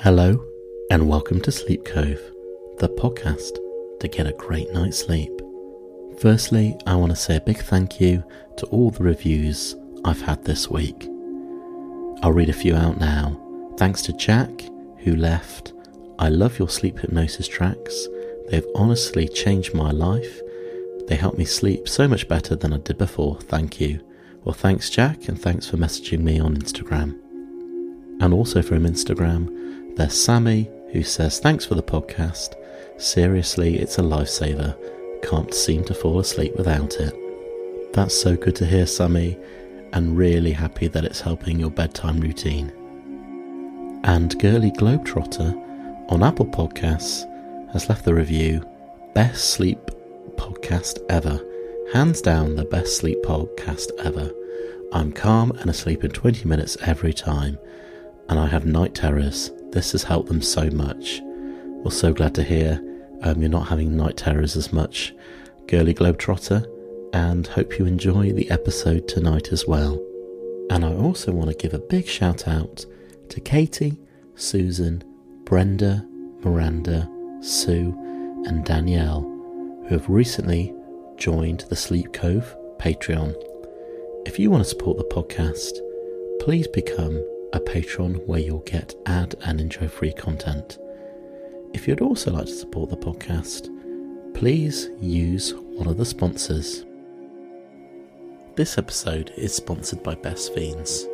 Hello, and welcome to Sleep Cove, the podcast to get a great night's sleep. Firstly, I want to say a big thank you to all the reviews I've had this week. I'll read a few out now. Thanks to Jack, who left, I love your sleep hypnosis tracks. They've honestly changed my life. They help me sleep so much better than I did before. Thank you. Well, thanks, Jack, and thanks for messaging me on Instagram. And also from Instagram, there's Sammy, who says, Thanks for the podcast. Seriously, it's a lifesaver. Can't seem to fall asleep without it. That's so good to hear, Sammy, and really happy that it's helping your bedtime routine. And Girly Globetrotter on Apple Podcasts has left the review Best sleep podcast ever. Hands down, the best sleep podcast ever. I'm calm and asleep in 20 minutes every time, and I have night terrors. This has helped them so much. We're so glad to hear um, you're not having night terrors as much, girly globetrotter, and hope you enjoy the episode tonight as well. And I also want to give a big shout out to Katie, Susan, Brenda, Miranda, Sue, and Danielle, who have recently joined the Sleep Cove Patreon. If you want to support the podcast, please become a Patreon where you'll get ad and intro free content. If you'd also like to support the podcast, please use one of the sponsors. This episode is sponsored by Best Fiends.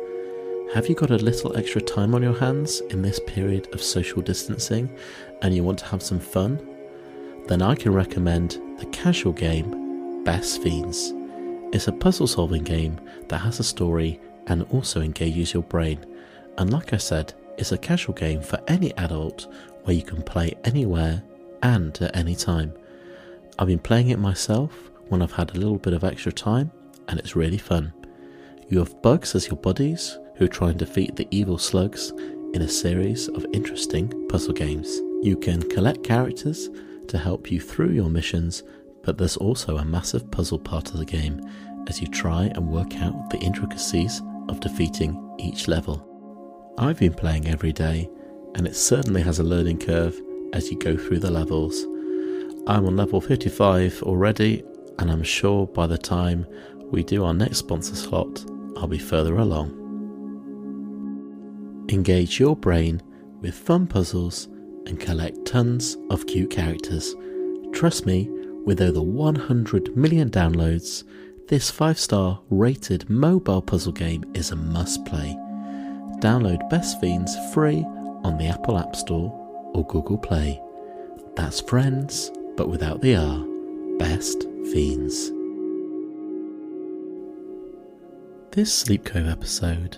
Have you got a little extra time on your hands in this period of social distancing and you want to have some fun? Then I can recommend the casual game Best Fiends. It's a puzzle solving game that has a story and also engages your brain and like I said, it's a casual game for any adult where you can play anywhere and at any time. I've been playing it myself when I've had a little bit of extra time, and it's really fun. You have bugs as your buddies who try and defeat the evil slugs in a series of interesting puzzle games. You can collect characters to help you through your missions, but there's also a massive puzzle part of the game as you try and work out the intricacies of defeating each level. I've been playing every day, and it certainly has a learning curve as you go through the levels. I'm on level 55 already, and I'm sure by the time we do our next sponsor slot, I'll be further along. Engage your brain with fun puzzles and collect tons of cute characters. Trust me, with over 100 million downloads, this 5 star rated mobile puzzle game is a must play. Download Best Fiends free on the Apple App Store or Google Play. That's Friends, but without the R. Best Fiends. This Sleep Cove episode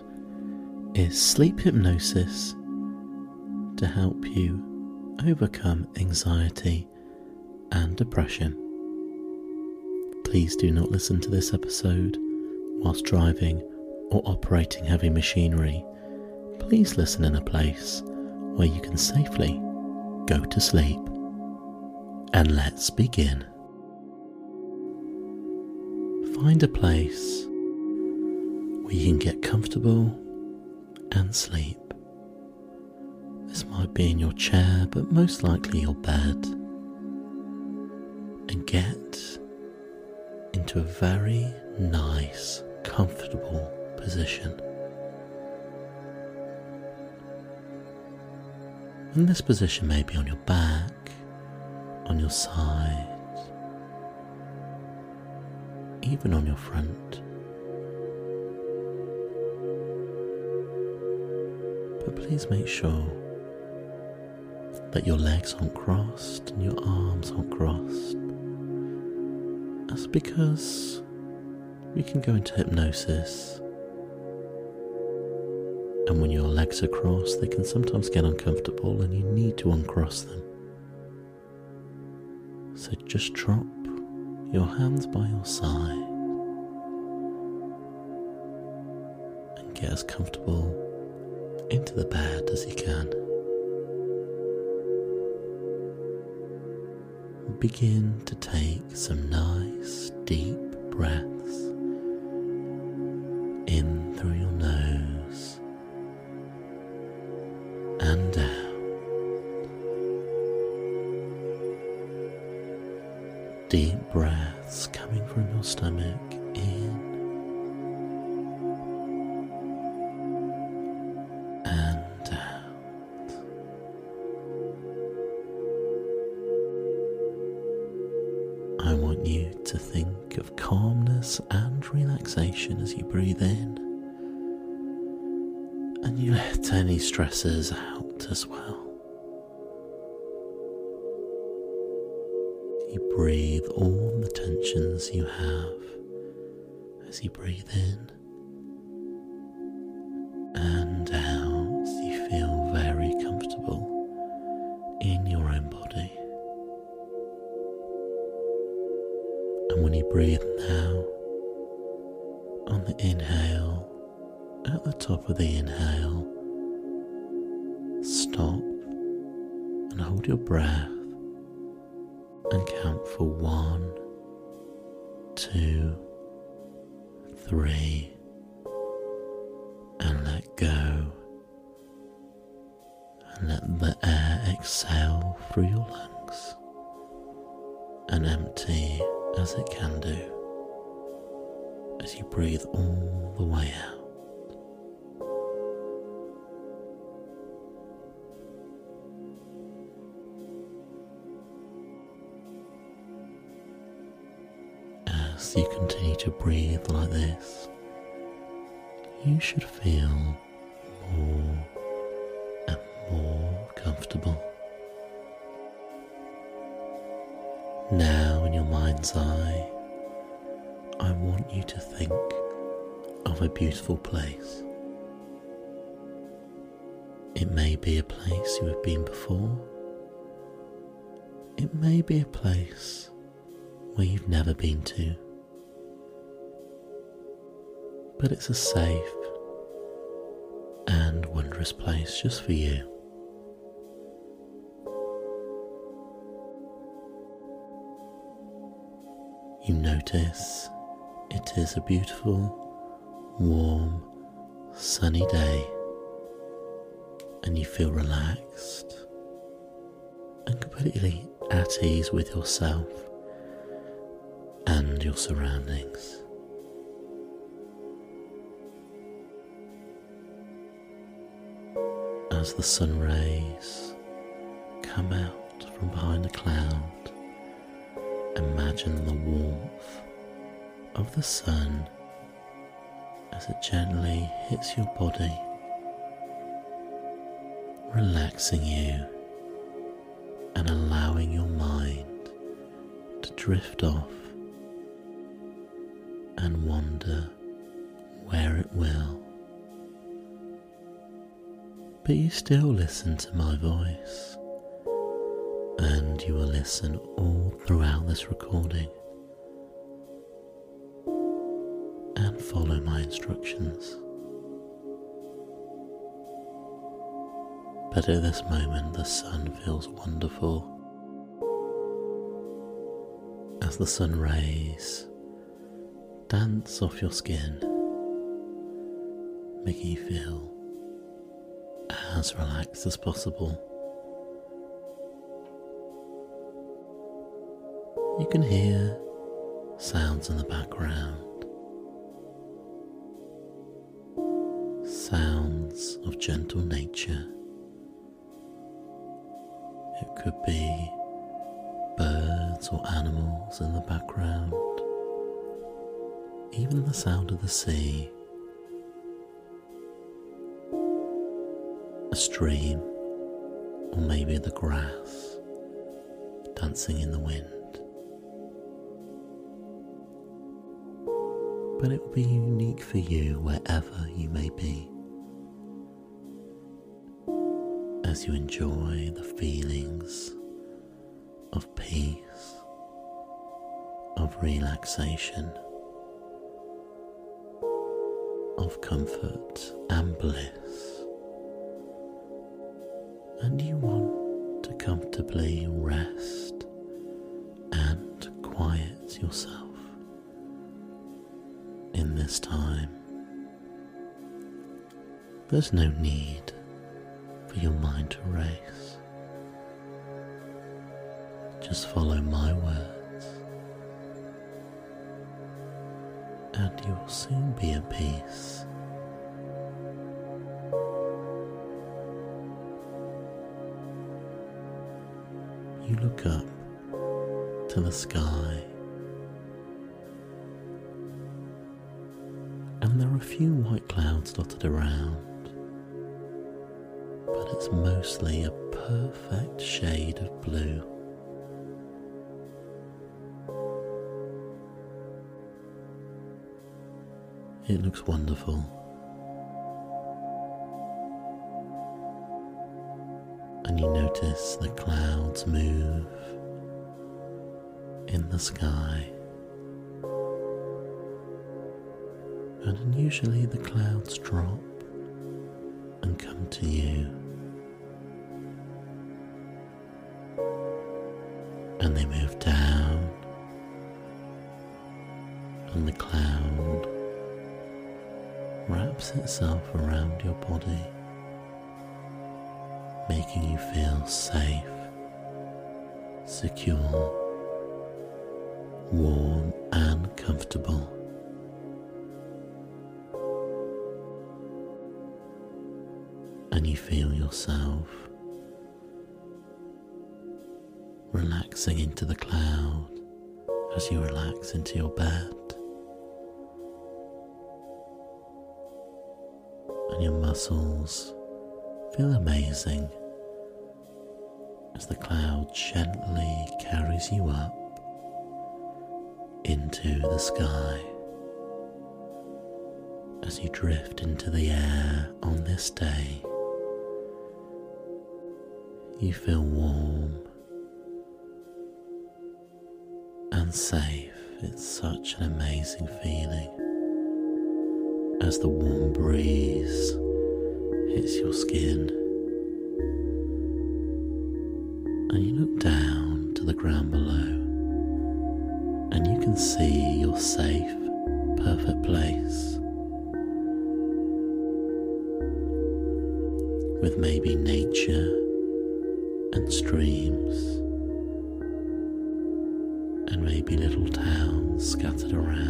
is sleep hypnosis to help you overcome anxiety and depression. Please do not listen to this episode whilst driving or operating heavy machinery please listen in a place where you can safely go to sleep. And let's begin. Find a place where you can get comfortable and sleep. This might be in your chair, but most likely your bed. And get into a very nice, comfortable position. And this position may be on your back, on your side, even on your front. But please make sure that your legs aren't crossed and your arms aren't crossed. That's because we can go into hypnosis and when your legs they can sometimes get uncomfortable and you need to uncross them. So just drop your hands by your side and get as comfortable into the bed as you can. Begin to take some nice deep breaths in through your nose breaths coming from your stomach in and out. I want you to think of calmness and relaxation as you breathe in, and you let any stresses out as well. Breathe now, on the inhale, at the top of the inhale, stop and hold your breath and count for one, two, three, like this, you should feel more and more comfortable. Now, in your mind's eye, I want you to think of a beautiful place. It may be a place you have been before. It may be a place where you've never been to. It's a safe and wondrous place just for you. You notice it is a beautiful, warm, sunny day, and you feel relaxed and completely at ease with yourself and your surroundings. As the sun rays come out from behind a cloud, imagine the warmth of the sun as it gently hits your body, relaxing you and allowing your mind to drift off and wander where it will. But you still listen to my voice, and you will listen all throughout this recording. And follow my instructions. But at this moment, the sun feels wonderful. As the sun rays dance off your skin, making you feel as relaxed as possible. You can hear sounds in the background, sounds of gentle nature. It could be birds or animals in the background, even the sound of the sea, a stream, or maybe the grass dancing in the wind. But it will be unique for you wherever you may be. As you enjoy the feelings of peace, of relaxation, of comfort and bliss, and you want to comfortably rest and quiet yourself in this time. There's no need for your mind to race. Just follow my words, and you'll soon be at peace. Look up to the sky, and there are a few white clouds dotted around, but it's mostly a perfect shade of blue. It looks wonderful. And you notice the clouds move in the sky. And unusually the clouds drop and come to you. And they move down, and the cloud wraps itself around your body, making you feel safe, secure, warm, and comfortable. And you feel yourself relaxing into the cloud as you relax into your bed. and your muscles feel amazing as the cloud gently carries you up into the sky. As you drift into the air on this day, you feel warm and safe. It's such an amazing feeling as the warm breeze hits your skin. And you look down to the ground below, and you can see your safe, perfect place. With maybe nature and streams, and maybe little towns scattered around.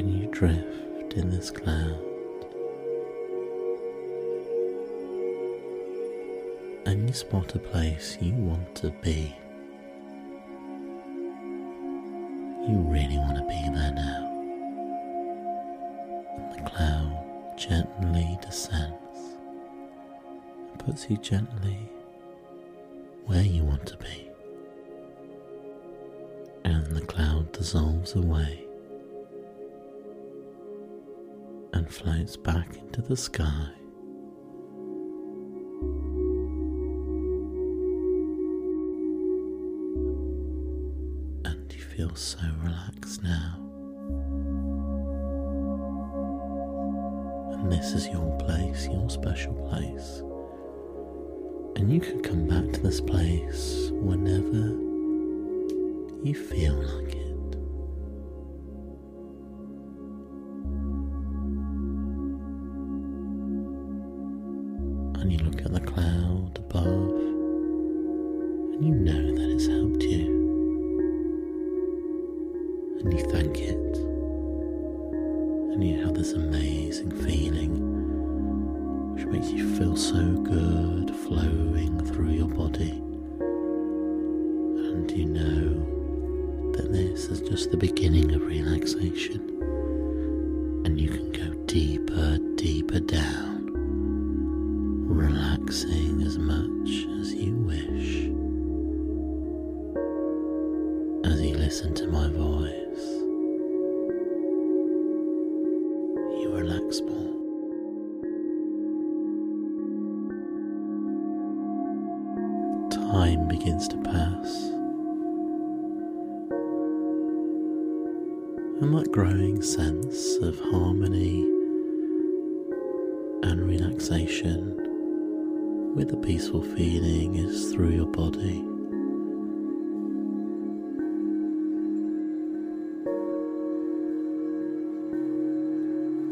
And you drift in this cloud. And you spot a place you want to be. You really want to be there now. And the cloud gently descends and puts you gently where you want to be. And the cloud dissolves away floats back into the sky.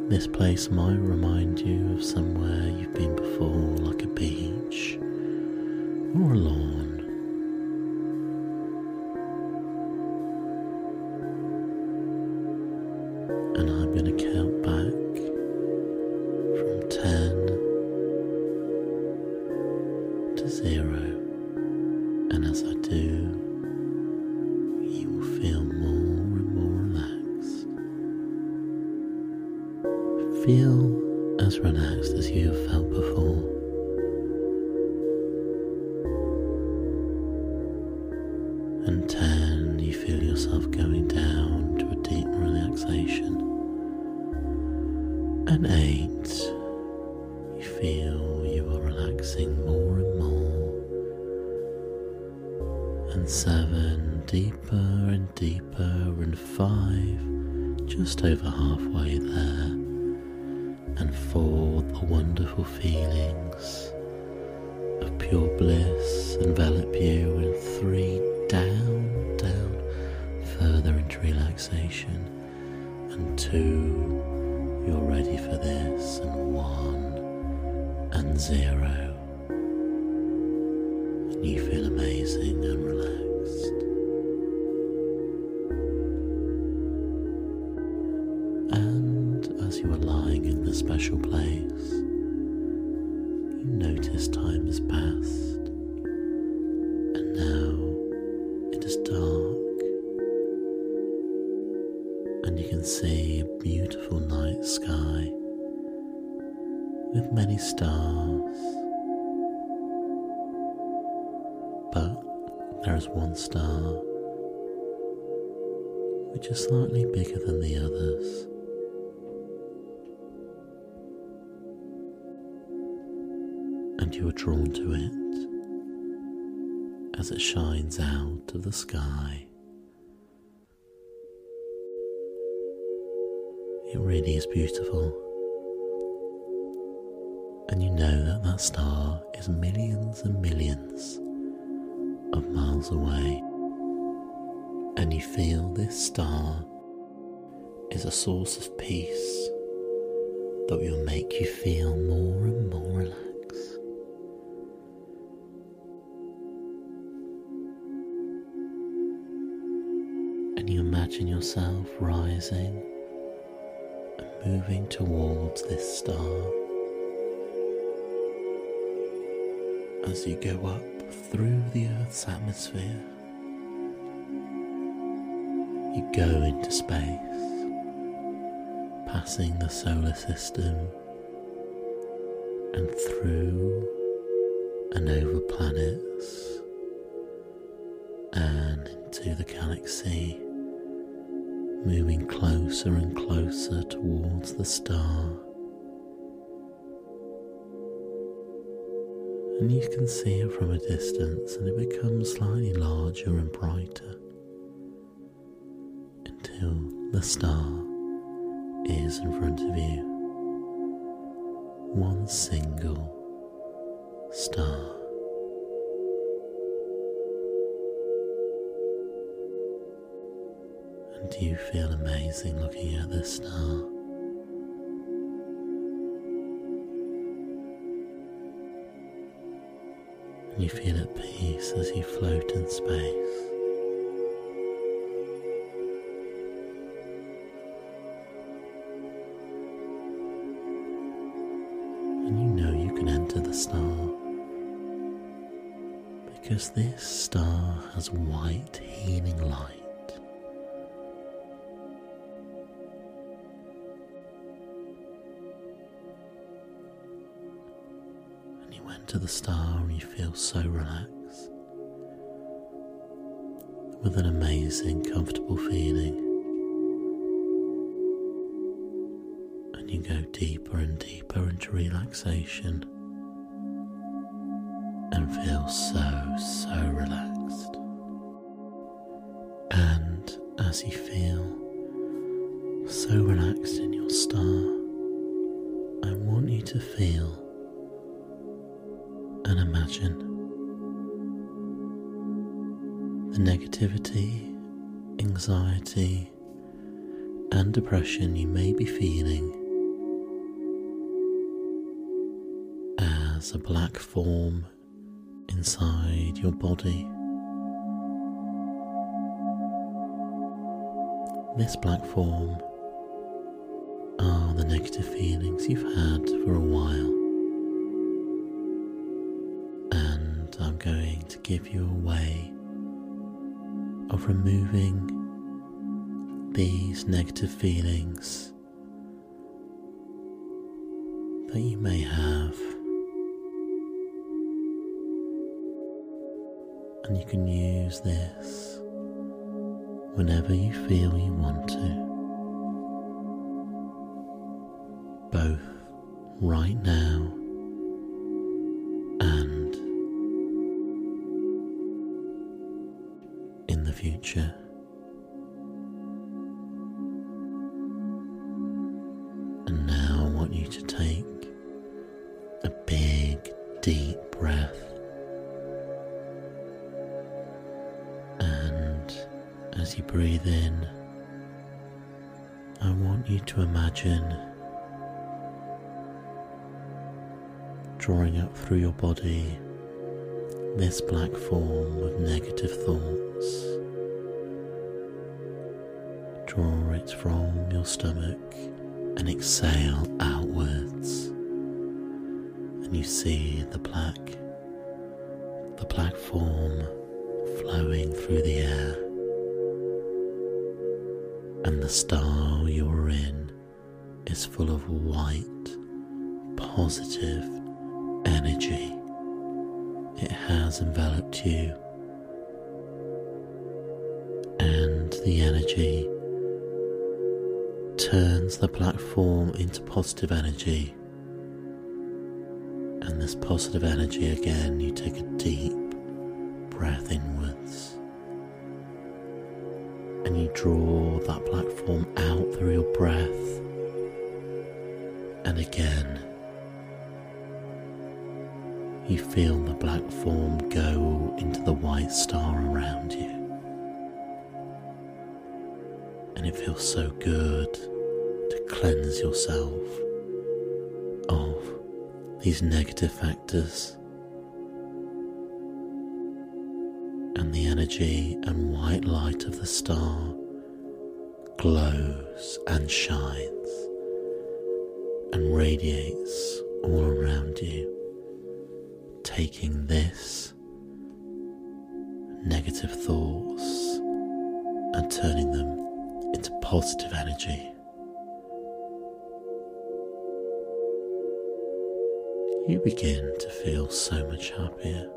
This place might remind you of somewhere you've been before, like a beach or a lawn. And two, you're ready for this. And one, and zero. And you feel amazing and relaxed. And as you are lying in the special place, you notice time has passed. See a beautiful night sky with many stars. But there is one star which is slightly bigger than the others. And you are drawn to it as it shines out of the sky. It really is beautiful. And you know that that star is millions and millions of miles away. And you feel this star is a source of peace that will make you feel more and more relaxed. And you imagine yourself rising moving towards this star. As you go up through the Earth's atmosphere, you go into space, passing the solar system and through and over planets and into the galaxy moving closer and closer towards the star. And you can see it from a distance, and it becomes slightly larger and brighter until the star is in front of you. One single star. And you feel amazing looking at this star? And you feel at peace as you float in space. And you know you to the star because this star has white healing light. The star and you feel so relaxed with an amazing, comfortable feeling. And you go deeper and deeper into relaxation and feel so, so relaxed. And as you feel so relaxed in your star, I want you to feel the negativity, anxiety, and depression you may be feeling as a black form inside your body. This black form are the negative feelings you've had for a while. To give you a way of removing these negative feelings that you may have. And you can use this whenever you feel you want to. Both right now future. And now I want you to take a big, deep breath. And as you breathe in, I want you to imagine drawing up through your body this black form of negative thoughts. From your stomach and exhale outwards. And you see the black, the black form flowing through the air. And the star you're in is full of white, positive energy. It has enveloped you. And the energy turns the black form into positive energy. And this positive energy again, you take a deep breath inwards. And you draw that black form out through your breath. And again, you feel the black form go into the white star around you. And it feels so good to cleanse yourself of these negative factors. And the energy and white light of the star glows and shines and radiates all around you taking this negative thoughts and turning them into positive energy. You begin to feel so much happier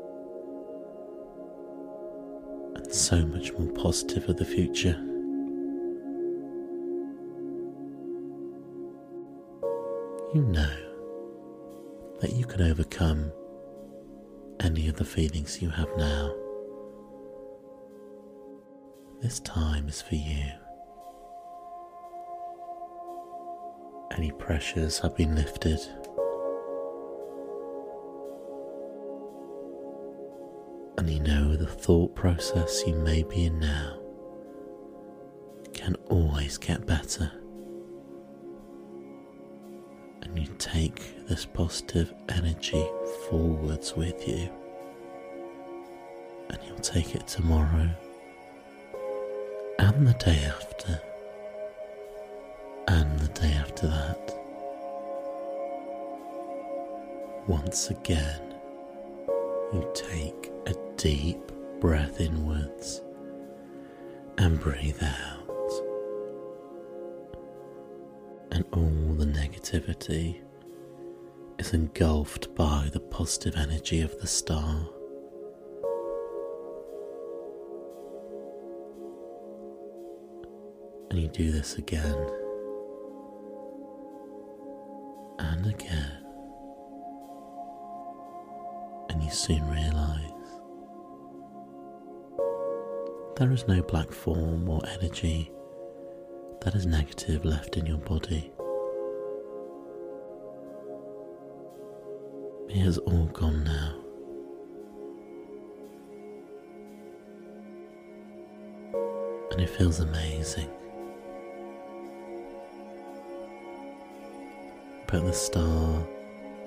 and so much more positive of the future. You know that you can overcome any of the feelings you have now. This time is for you. Any pressures have been lifted. And you know the thought process you may be in now can always get better. And you take this positive energy forwards with you. And you'll take it tomorrow and the day after Once again, you take a deep breath inwards and breathe out, and all the negativity is engulfed by the positive energy of the star. And you do this again soon realize there is no black form or energy that is negative left in your body. It has all gone now. And it feels amazing. but the star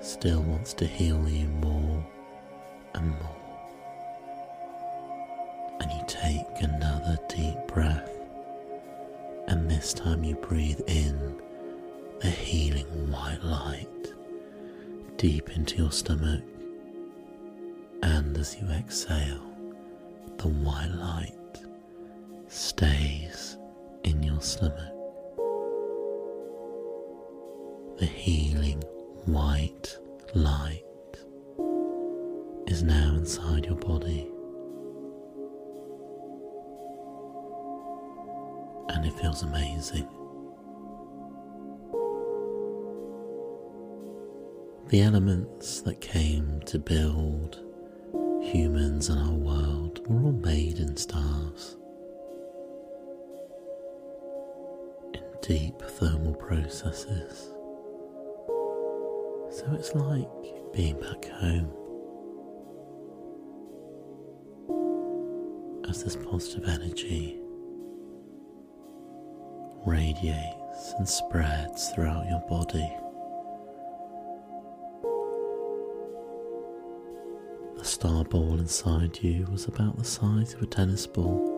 still wants to heal you more and more. And you take another deep breath, and this time you breathe in the healing white light deep into your stomach. And as you exhale, the white light stays in your stomach the healing white light is now inside your body. And it feels amazing. The elements that came to build humans and our world were all made in stars. In deep thermal processes. So it's like being back home. As this positive energy radiates and spreads throughout your body. The star ball inside you was about the size of a tennis ball,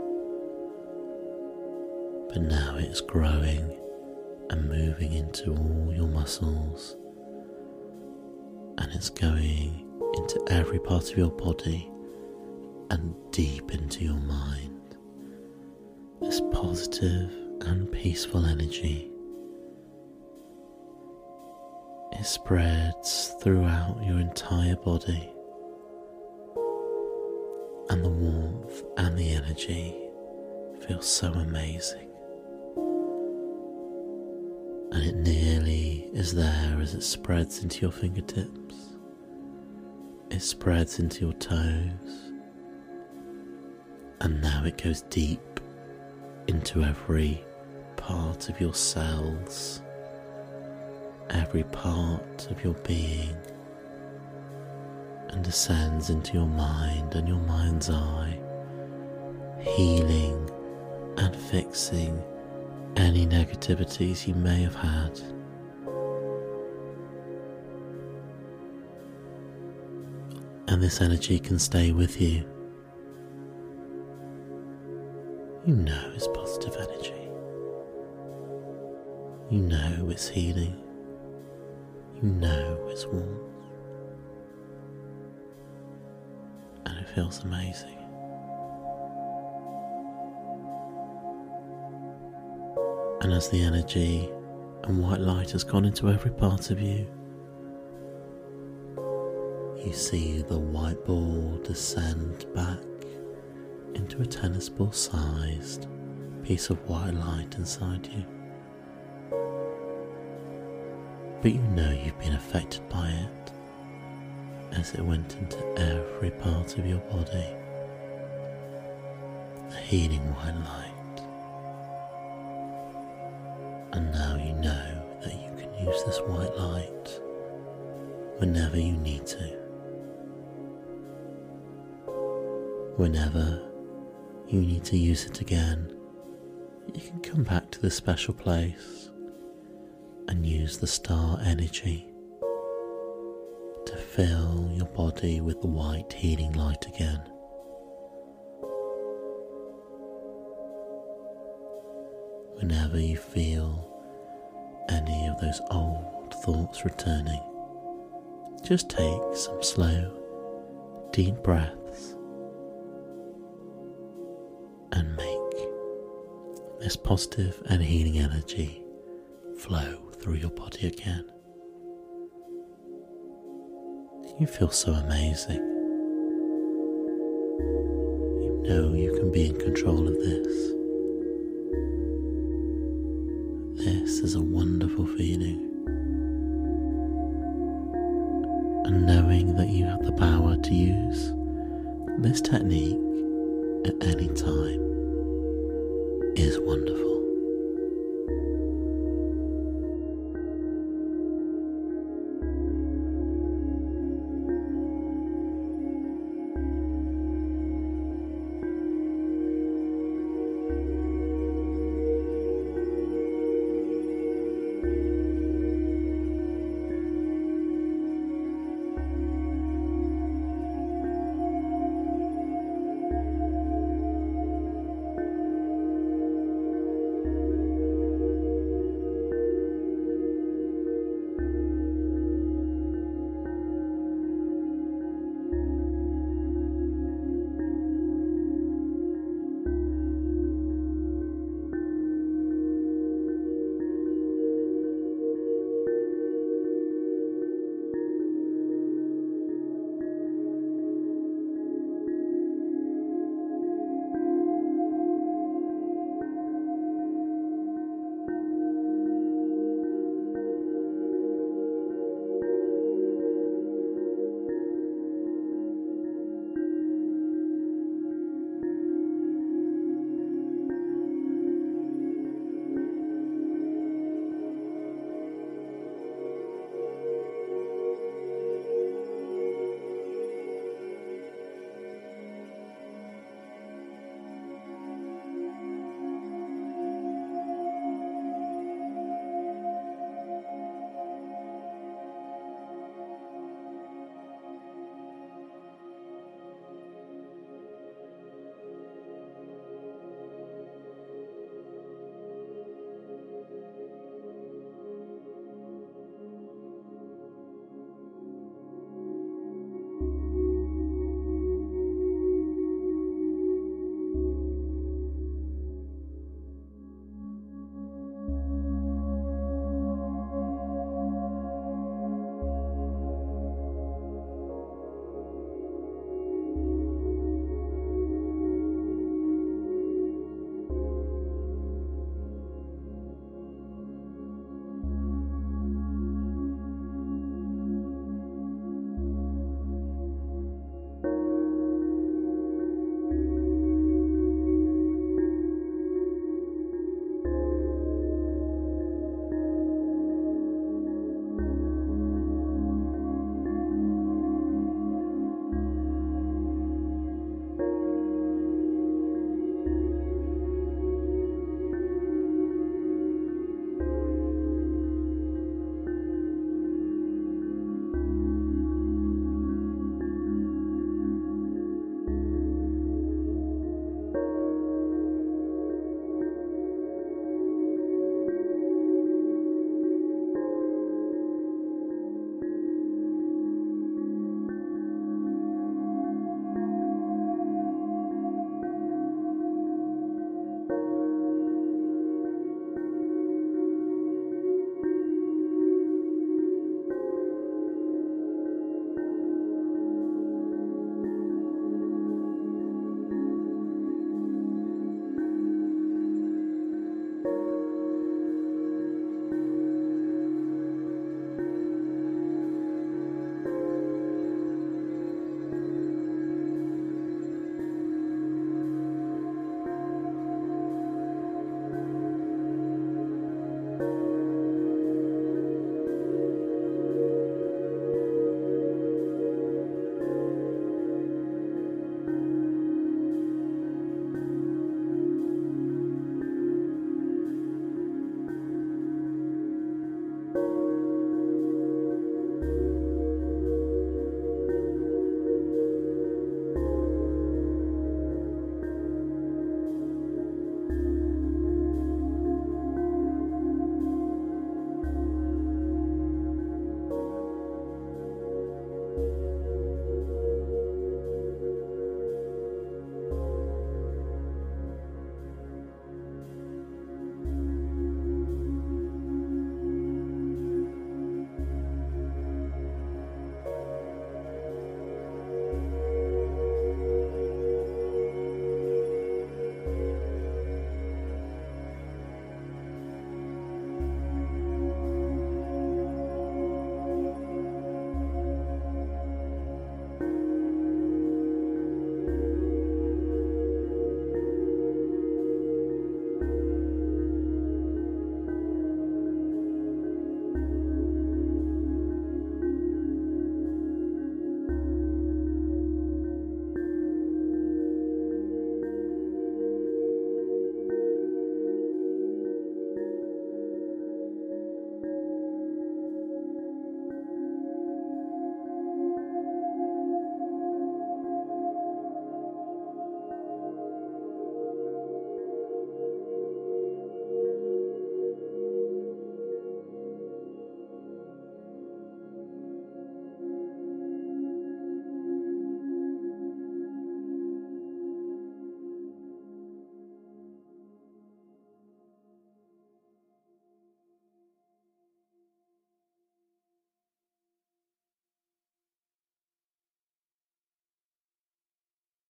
but now it's growing and moving into all your muscles and it's going into every part of your body and deep into your mind. This positive and peaceful energy. It spreads throughout your entire body, and the warmth and the energy feel so amazing. And it nearly is there as it spreads into your fingertips it spreads into your toes, and now it goes deep into every part of your cells, every part of your being, and descends into your mind and your mind's eye, healing and fixing any negativities you may have had. and this energy can stay with you. You know it's positive energy. You know it's healing. You know it's warmth. And it feels amazing. And as the energy and white light has gone into every part of you, you see the white ball descend back into a tennis ball sized piece of white light inside you. But you know you've been affected by it as it went into every part of your body. The healing white light. And now you know that you can use this white light whenever you need to. Whenever you need to use it again, you can come back to this special place and use the star energy to fill your body with the white healing light again. Whenever you feel any of those old thoughts returning, just take some slow, deep breaths and make this positive and healing energy flow through your body again. You feel so amazing. You know you can be in control of this. This is a wonderful feeling. And knowing that you have the power to use this technique at any time is wonderful.